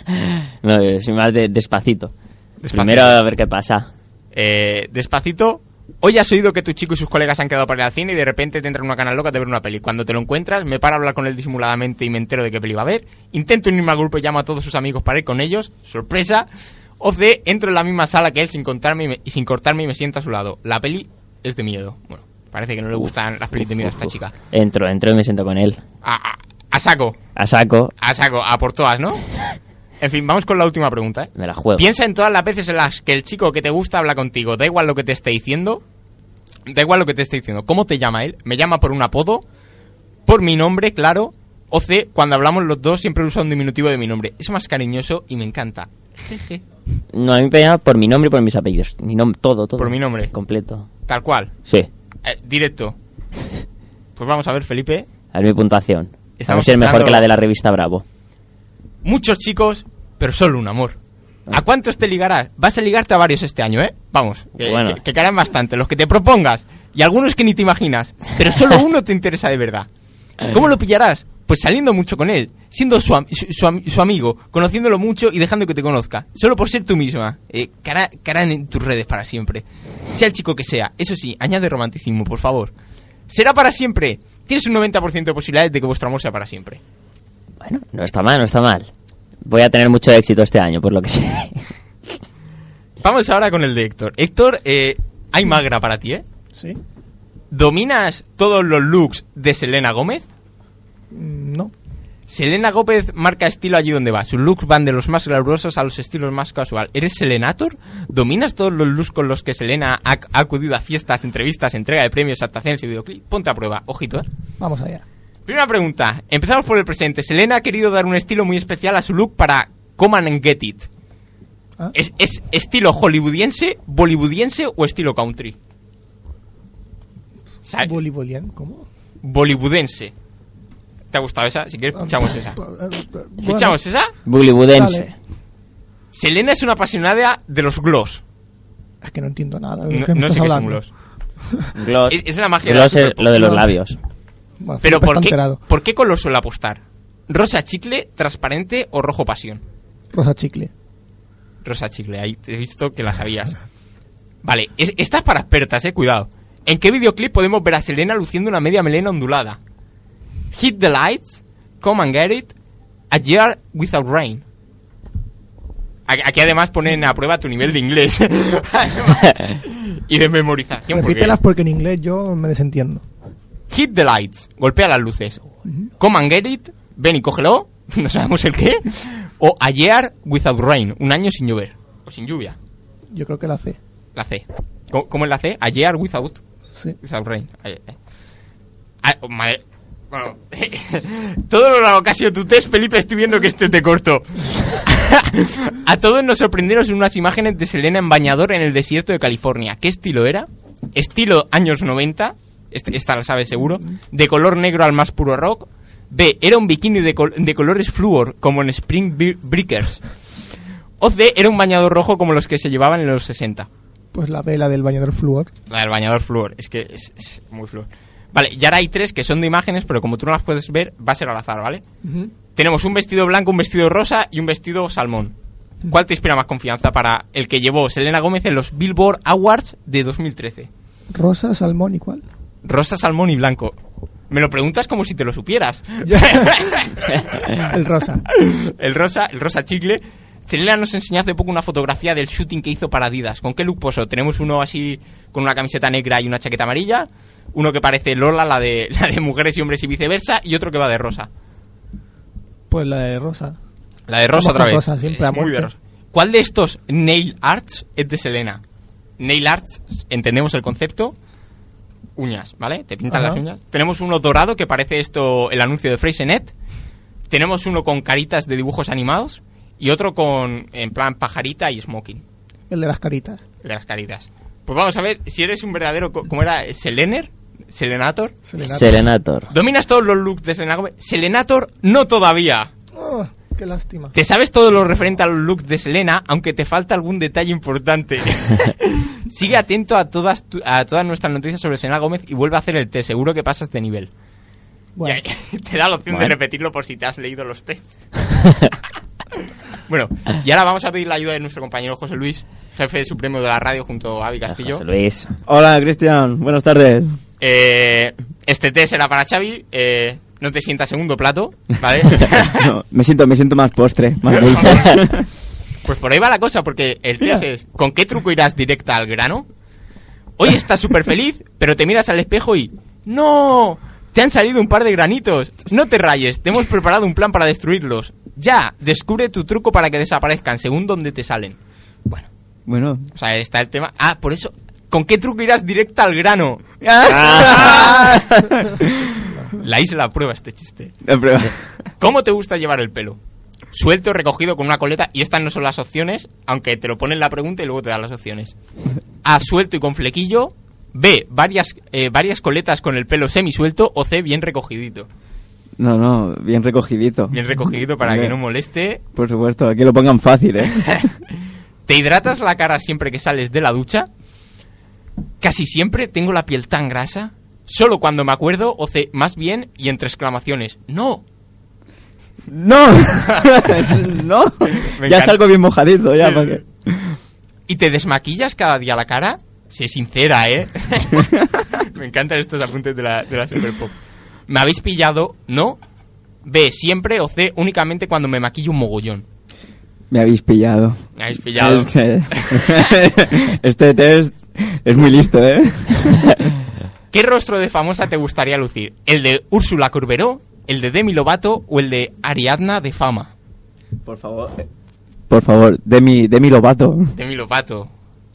no, soy más de despacito. Despacito. Primero a ver qué pasa. Eh, despacito. Hoy has oído que tu chico y sus colegas han quedado para ir al cine y de repente te entra en una canal loca de ver una peli. Cuando te lo encuentras, me paro a hablar con él disimuladamente y me entero de qué peli va a ver. Intento unirme al grupo y llamo a todos sus amigos para ir con ellos. Sorpresa. O C, entro en la misma sala que él sin, contarme y, me- y sin cortarme y me siento a su lado. La peli es de miedo. Bueno, parece que no le gustan las pelis de miedo a esta chica. Entro, entro y me siento con él. A, a- a saco. A saco, A saco. A por todas, ¿no? En fin, vamos con la última pregunta, ¿eh? me la juego. Piensa en todas las veces en las que el chico que te gusta habla contigo. Da igual lo que te esté diciendo. Da igual lo que te esté diciendo. ¿Cómo te llama él? ¿Me llama por un apodo? ¿Por mi nombre, claro? O C, cuando hablamos los dos siempre usa un diminutivo de mi nombre. Es más cariñoso y me encanta. Jeje. No, a mí me llama por mi nombre y por mis apellidos. Mi nom todo, todo. Por mi nombre. Completo. Tal cual. Sí. Eh, directo. Pues vamos a ver, Felipe. A ver mi puntuación. Estamos a ser mejor que la de la revista Bravo. Muchos chicos, pero solo un amor. ¿A cuántos te ligarás? Vas a ligarte a varios este año, ¿eh? Vamos, que, Bueno. que, que caerán bastante, los que te propongas. Y algunos que ni te imaginas. Pero solo uno te interesa de verdad. ¿Cómo lo pillarás? Pues saliendo mucho con él, siendo su, am- su, su amigo, conociéndolo mucho y dejando que te conozca. Solo por ser tú misma. Eh, cara, cara en tus redes para siempre. Sea el chico que sea. Eso sí, añade romanticismo, por favor. ¿Será para siempre? Tienes un 90% de posibilidades de que vuestro amor sea para siempre. Bueno, no está mal, no está mal. Voy a tener mucho éxito este año, por lo que sé. Vamos ahora con el de Héctor. Héctor, eh, hay magra para ti, ¿eh? Sí. ¿Dominas todos los looks de Selena Gómez? Mm, No. Selena Gómez marca estilo allí donde va. Sus looks van de los más glamurosos a los estilos más casual. ¿Eres Selenator? ¿Dominas todos los looks con los que Selena ha, ha acudido a fiestas, entrevistas, entrega de premios, actuaciones y videoclip? Ponte a prueba. Ojito, ¿eh? Vamos allá. Primera pregunta. Empezamos por el presente. Selena ha querido dar un estilo muy especial a su look para Come and Get It. Ah. ¿Es, es estilo hollywoodiense, bollywoodiense o estilo country? Bolivolian, ¿cómo? Bollywoodense. ¿Te ha gustado esa? Si quieres, escuchamos esa. Bueno, ¿Escuchamos esa? Bullywoodense. Dale. Selena es una apasionada de los gloss. Es que no entiendo nada de No, lo que me no estás sé qué es un hablando. gloss. Gloss. Es, es la magia Gloss de es lo de los labios. Bueno, Pero ¿por qué. ¿por qué color suele apostar? ¿Rosa chicle, transparente o rojo pasión? Rosa chicle. Rosa chicle, ahí te he visto que la sabías. Vale, es- esta es para expertas, eh, cuidado. ¿En qué videoclip podemos ver a Selena luciendo una media melena ondulada? Hit the lights, come and get it, a year without rain. Aquí además ponen a prueba tu nivel de inglés. y de memorización. porque- Repítelas porque en inglés yo me desentiendo. Hit the lights, golpea las luces. Come and get it, ven y cógelo, no sabemos el qué. O a year without rain, un año sin llover. O sin lluvia, Yo creo que la C. la C. ¿Cómo, cómo es la C? A year without, Sí. without rain. Oh, madre- Bueno, todo lo largo que ha sido tu test, Felipe, estoy viendo que este te corto. a todos nos sorprendieron unas imágenes de Selena en bañador en el desierto de California. ¿Qué estilo era? Estilo años 90, este- esta la sabes seguro, de color negro al más puro rock. B, era un bikini de, col- de colores flúor, como en Spring Bre- Breakers. O C, era un bañador rojo como los que se llevaban en los 60. Pues la vela del bañador flúor. La del bañador flúor, es que es, es muy flúor. Vale, y ahora hay tres que son de imágenes, pero como tú no las puedes ver, va a ser al azar, ¿vale? Tenemos un vestido blanco, un vestido rosa y un vestido salmón. ¿Cuál te inspira más confianza para el que llevó Selena Gómez en los Billboard Awards de 2013? Rosa, salmón y cuál. Rosa, salmón y blanco. Me lo preguntas como si te lo supieras. El rosa. el rosa, el rosa chicle. Selena nos enseñó hace poco una fotografía del shooting que hizo para Adidas. ¿Con qué look posó? Tenemos uno así con una camiseta negra y una chaqueta amarilla, uno que parece Lola, la de, la de mujeres y hombres y viceversa, y otro que va de rosa. Pues la de rosa. La de rosa Vamos otra vez. rosa, siempre a Es muy de rosa. ¿Cuál de estos nail arts es de Selena? Nail arts, entendemos el concepto. Uñas, ¿vale? Te pintan Ajá. las uñas. Tenemos uno dorado que parece esto el anuncio de Freysenet. Tenemos uno con caritas de dibujos animados y otro con en plan pajarita y smoking. El de las caritas. de las caritas. Pues vamos a ver si eres un verdadero co- ¿cómo era? Selener, Selenator. Selenata. Serenator. ¿Dominas todos los looks de Selena Gómez? Selenator no todavía. Oh, qué lástima. Te sabes todo lo referente a los looks de Selena, aunque te falta algún detalle importante. Sigue atento a todas, tu- a todas nuestras noticias sobre Selena Gómez y vuelve a hacer el test. Seguro que pasas de nivel. Bueno, Y ahí te da la opción de repetirlo por si te has leído los tests. bueno, y ahora vamos a pedir la ayuda de nuestro compañero José Luis, jefe supremo de la radio junto a Avi Castillo. José Luis. Hola, Cristian. Buenas tardes. Eh, este test será para Xavi. eh, no te sientas segundo plato, ¿vale? No, me siento, me siento más postre, más dulce. pues por ahí va la cosa, porque el test es: ¿con qué truco irás directa al grano? Hoy estás súper feliz, pero te miras al espejo y. ¡No! Te han salido un par de granitos. No te rayes, te hemos preparado un plan para destruirlos. Ya, descubre tu truco para que desaparezcan según donde te salen. Bueno, Bueno. o sea, está el tema. Ah, por eso. ¿Con qué truco irás directa al grano? La isla prueba este chiste. La prueba. ¿Cómo te gusta llevar el pelo? Suelto, recogido con una coleta. Y estas no son las opciones, aunque te lo ponen la pregunta y luego te dan las opciones. A, suelto y con flequillo. B, varias, eh, varias coletas con el pelo semisuelto. O C, bien recogidito. No, no, bien recogidito. Bien recogidito para que no moleste. Por supuesto, aquí lo pongan fácil, ¿eh? ¿Te hidratas la cara siempre que sales de la ducha? Casi siempre tengo la piel tan grasa. Solo cuando me acuerdo, o C, más bien, y entre exclamaciones. ¡No! ¡No! ¡No! Ya salgo bien mojadito, ya, Sí, para sí. que... ¿Y te desmaquillas cada día la cara? Sé sincera, ¿eh? Me encantan estos apuntes de la, de la Super Pop. ¿Me habéis pillado? ¿No? B, siempre o C, únicamente cuando me maquillo un mogollón. Me habéis pillado. Me habéis pillado. Este, este test es muy listo, ¿eh? ¿Qué rostro de famosa te gustaría lucir? ¿El de Úrsula Corberó, el de Demi Lovato o el de Ariadna de Fama? Por favor. Por favor, Demi, Demi Lovato. Demi Lovato.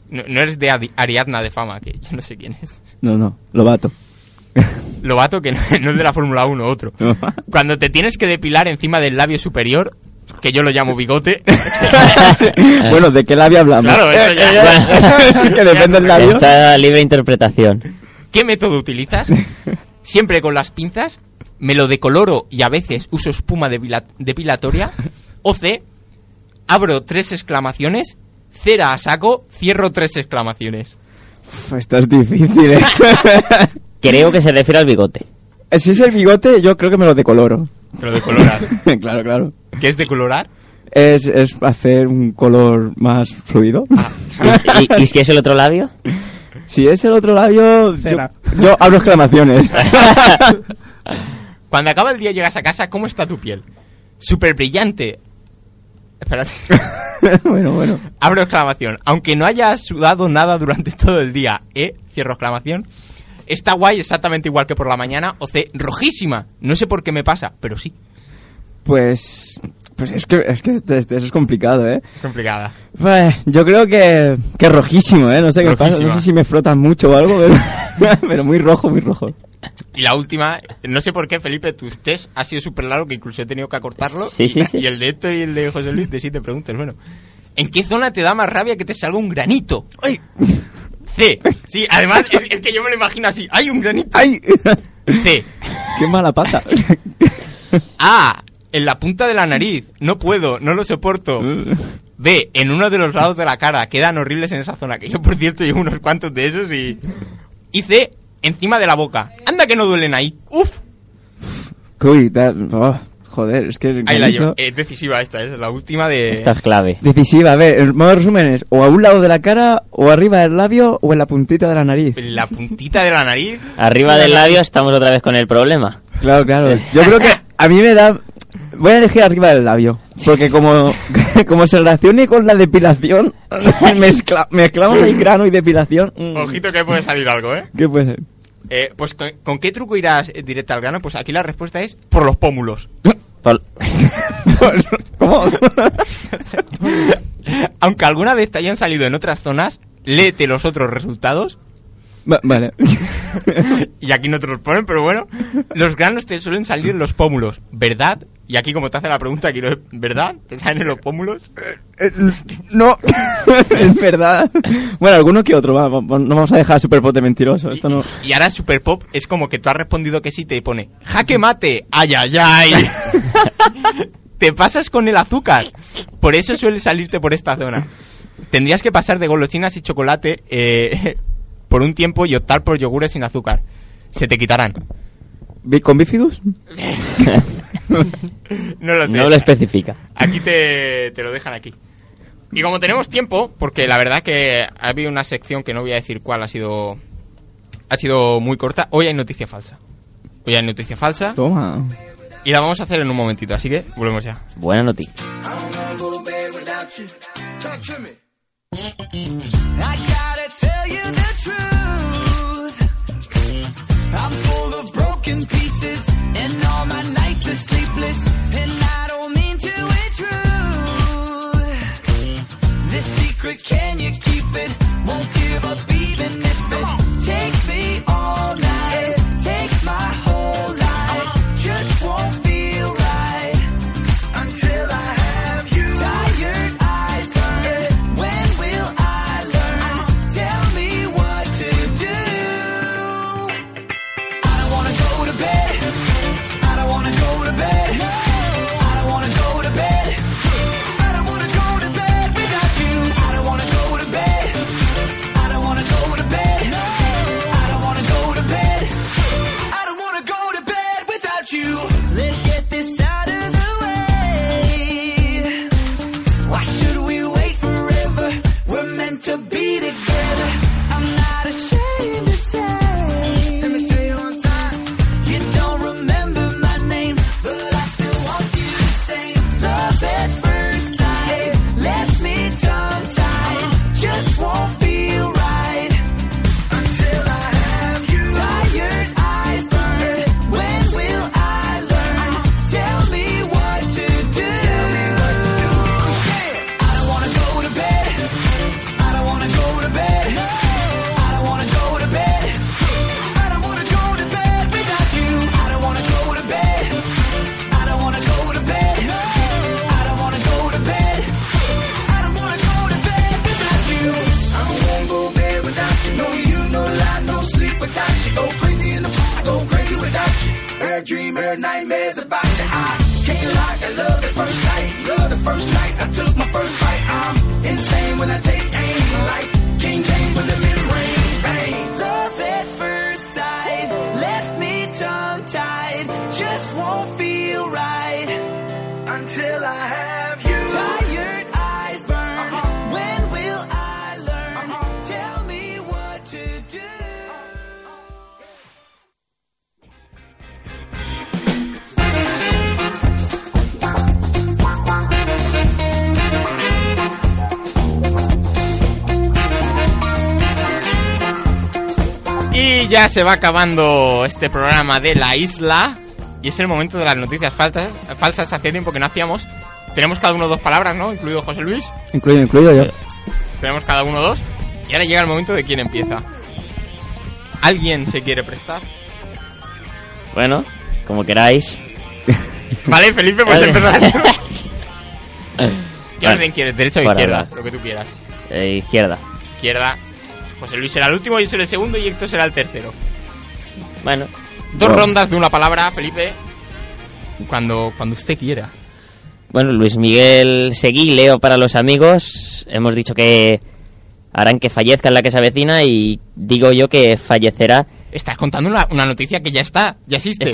No, no eres de Adi- Ariadna de Fama, que yo no sé quién es. No, no, Lovato. Lovato, que no, no es de la Fórmula 1, otro. Cuando te tienes que depilar encima del labio superior, que yo lo llamo bigote. bueno, ¿de qué labio hablamos? Claro, eso ya. que depende del labio. Está libre interpretación. ¿Qué método utilizas? Siempre con las pinzas, me lo decoloro y a veces uso espuma depila- depilatoria. O C, abro tres exclamaciones, cera a saco, cierro tres exclamaciones. Uf, Esto es difícil, ¿eh? Creo que se refiere al bigote. si es el bigote, yo creo que me lo decoloro. Te lo decoloras. claro, claro. ¿Qué es decolorar? Es, es hacer un color más fluido. ¿Y, y, y si es el otro labio? Si es el otro labio, yo, yo abro exclamaciones. Cuando acaba el día y llegas a casa, ¿cómo está tu piel? Súper brillante. Espérate. bueno, bueno. Abro exclamación. Aunque no hayas sudado nada durante todo el día, ¿eh? Cierro exclamación. Está guay exactamente igual que por la mañana. O C, rojísima. No sé por qué me pasa, pero sí. Pues, pues es que, es que este- este- eso es complicado, ¿eh? Es complicada. Pues, yo creo que, que rojísimo, ¿eh? No sé qué pasa, no sé si me frotan mucho o algo, pero, pero muy rojo, muy rojo. Y la última, no sé por qué, Felipe, tus test ha sido súper largo que incluso he tenido que acortarlo. Sí, sí, y, sí. y el de Héctor y el de José Luis de siete preguntas. Bueno, ¿en qué zona te da más rabia que te salga un granito? ¡Ay! C. Sí, además es, es que yo me lo imagino así. ¡Hay un granito! ¡Ay! C. ¡Qué mala pata! A. En la punta de la nariz. No puedo, no lo soporto. B. En uno de los lados de la cara. Quedan horribles en esa zona. Que yo, por cierto, llevo unos cuantos de esos y. Y C. Encima de la boca. Anda que no duelen ahí. ¡Uf! Uy, oh, joder, es que el Ahí la llevo. Es decisiva esta, es la última de. Esta es clave. Decisiva, a ver, el modo resumen es o a un lado de la cara, o arriba del labio, o en la puntita de la nariz. en la puntita de la nariz. Arriba del labio estamos otra vez con el problema. Claro, claro. Yo creo que a mí me da... Voy a elegir arriba del labio. Porque como, como se relacione con la depilación, mezcla, mezclamos ahí grano y depilación. mm, Ojito que puede salir algo, ¿eh? ¿Qué puede ser? Eh, pues ¿con, con qué truco irás directo al grano? Pues aquí la respuesta es por los pómulos. ¿Cómo? Aunque alguna vez te hayan salido en otras zonas, léete los otros resultados. Va- vale. Y aquí no te los ponen, pero bueno. Los granos te suelen salir en los pómulos, ¿verdad? Y aquí como te hace la pregunta, quiero, ¿verdad? ¿Te salen en los pómulos? Eh, no, es verdad. Bueno, alguno que otro, va, no vamos a dejar a Superpot de mentiroso. Esto no... Y ahora Super Pop es como que tú has respondido que sí, te pone jaque mate, ay, ay, ay. te pasas con el azúcar. Por eso suele salirte por esta zona. Tendrías que pasar de golosinas y chocolate eh, por un tiempo y optar por yogures sin azúcar. Se te quitarán. ¿Bi- ¿Con bifidus? No lo sé. no lo especifica. Aquí te, te lo dejan aquí. Y como tenemos tiempo, porque la verdad que ha habido una sección que no voy a decir cuál ha sido ha sido muy corta, hoy hay noticia falsa. Hoy hay noticia falsa Toma. y la vamos a hacer en un momentito, así que volvemos ya. Buena noticia. Her dream, her nightmares about you. I can't lie, I love the first sight. Love the first night I took my first bite. I'm insane when I take aim. Like King James the Y ya se va acabando este programa de la isla. Y es el momento de las noticias falsas, falsas hace tiempo que no hacíamos. Tenemos cada uno dos palabras, ¿no? Incluido José Luis. Incluido, incluido yo. Tenemos cada uno dos. Y ahora llega el momento de quién empieza. ¿Alguien se quiere prestar? Bueno, como queráis. Vale, Felipe, pues empezar. ¿Qué Vale. orden quieres? ¿Derecha o izquierda? Lo que tú quieras. Eh, izquierda. Izquierda. José Luis será el último, yo seré el segundo y Héctor será el tercero. Bueno, Dos rondas de una palabra, Felipe. Cuando, cuando usted quiera. bueno, Luis Miguel Seguí, Leo para los amigos. Hemos dicho que harán que fallezca en la que se avecina y digo yo que fallecerá. Estás contando una, una noticia que ya está, ya existe.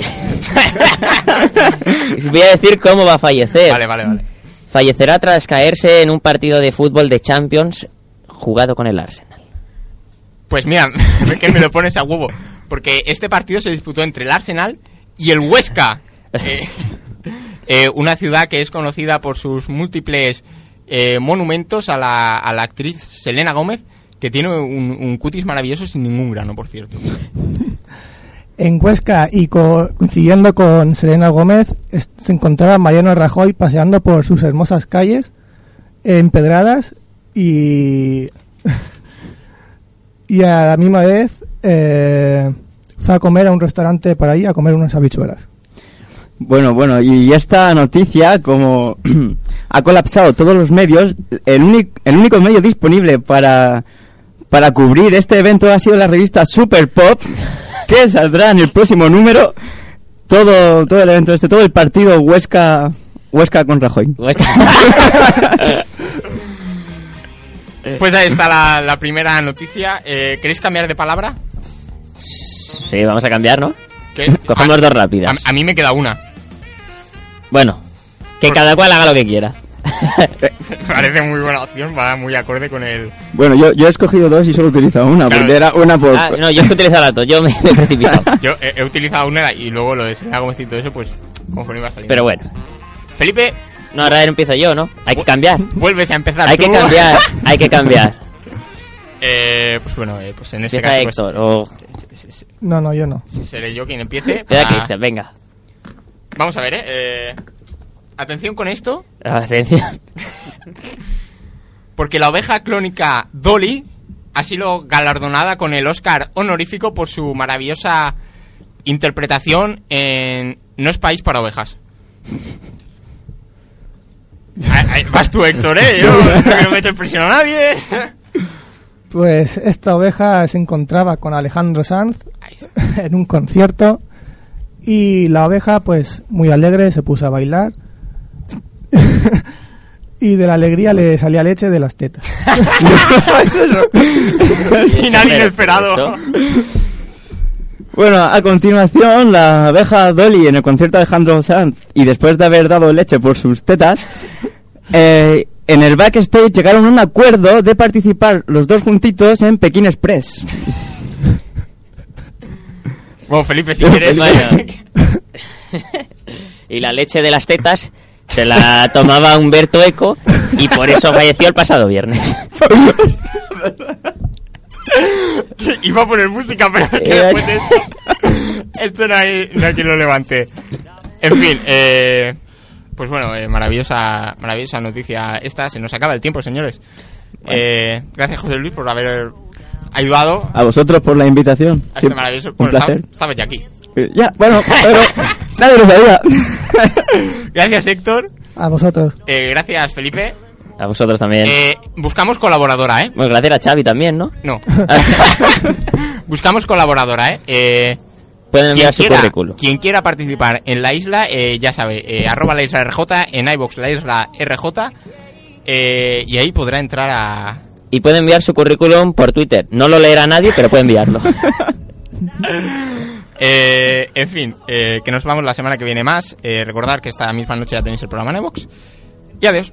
Voy a decir cómo va a fallecer. vale, vale, vale. Fallecerá tras caerse en un partido de fútbol de Champions jugado con el Arsenal. Pues mira, es que me lo pones a huevo. Porque este partido se disputó entre el Arsenal y el Huesca. Eh, eh, una ciudad que es conocida por sus múltiples eh, monumentos a la, a la actriz Selena Gómez, que tiene un, un cutis maravilloso sin ningún grano, por cierto. En Huesca y co- coincidiendo con Selena Gómez, se encontraba Mariano Rajoy paseando por sus hermosas calles empedradas y y a la misma vez eh, fue a comer a un restaurante por ahí a comer unas habichuelas. Bueno, bueno, y esta noticia, como ha colapsado todos los medios, el, único el único medio disponible para, para cubrir este evento ha sido la revista Super Pop, que saldrá en el próximo número. Todo, todo el evento este, todo el partido Huesca, Huesca con Rajoy. Pues ahí está la, la primera noticia. Eh, ¿Queréis cambiar de palabra? Sí, vamos a cambiar, ¿no? ¿Qué? Cogemos a, dos rápidas. a- a mí me queda una. Bueno, que cada cual haga lo que quiera. Parece muy buena opción, va muy acorde con el... Bueno, yo, yo he escogido dos y solo he utilizado una, Claro. porque era una por... Ah, no, yo he utilizado las dos, yo me me he precipitado. Yo he, he utilizado una y luego lo de Selena Gómez y todo eso, pues conforme iba saliendo. Pero bueno, Felipe, no, ahora empiezo yo, ¿no? Hay que cambiar. vuelves a empezar Hay tú. que cambiar, hay que cambiar. Eh, pues bueno, eh, pues en este Empieza caso Héctor, o pues, No, no, yo no. s- seré yo quien empiece. Ah, Cristian, venga. Vamos a ver, eh. eh, Atención con esto, Atención. porque la oveja clónica Dolly ha sido galardonada con el Oscar honorífico por su maravillosa interpretación en No es país para ovejas. Vas tú, Héctor, ¿eh? Yo no quiero meter presión a nadie. Pues esta oveja se encontraba con Alejandro Sanz en un concierto y la oveja pues muy alegre se puso a bailar y de la alegría le salía leche de las tetas. Final inesperado. Bueno, a continuación, la abeja Dolly en el concierto de Alejandro Sanz y después de haber dado leche por sus tetas, eh, en el backstage llegaron a un acuerdo de participar los dos juntitos en Pekín Express. Bueno, Felipe, si quieres. Y la leche de las tetas se la tomaba Humberto Eco y por eso falleció el pasado viernes. Iba a poner música, pero es que después de esto, esto no hay, no hay quien lo levante. En fin, eh, pues bueno, eh, maravillosa, maravillosa noticia esta. Se nos acaba el tiempo, señores. Eh, gracias, José Luis, por haber ayudado A vosotros por la invitación. a este maravilloso. Un Bueno, placer. estaba- estabas ya aquí. Eh, Ya, bueno, pero nadie lo sabía. Gracias, Héctor. A vosotros. Eh, gracias, Felipe. A vosotros también. Eh, buscamos colaboradora, ¿eh? Bueno, gracias a Xavi también, ¿no? No. buscamos colaboradora, ¿eh? Eh, Pueden enviar su quiera, currículum. Quien quiera participar en la isla, eh, ya sabe, eh, arroba la isla RJ, en iVox la isla RJ, eh, y ahí podrá entrar a... Y puede enviar su currículum por Twitter. No lo leerá nadie, pero puede enviarlo. Eh, en fin, eh, que nos vamos la semana que viene más. Eh, recordar que esta misma noche ya tenéis el programa en iVox. Y adiós.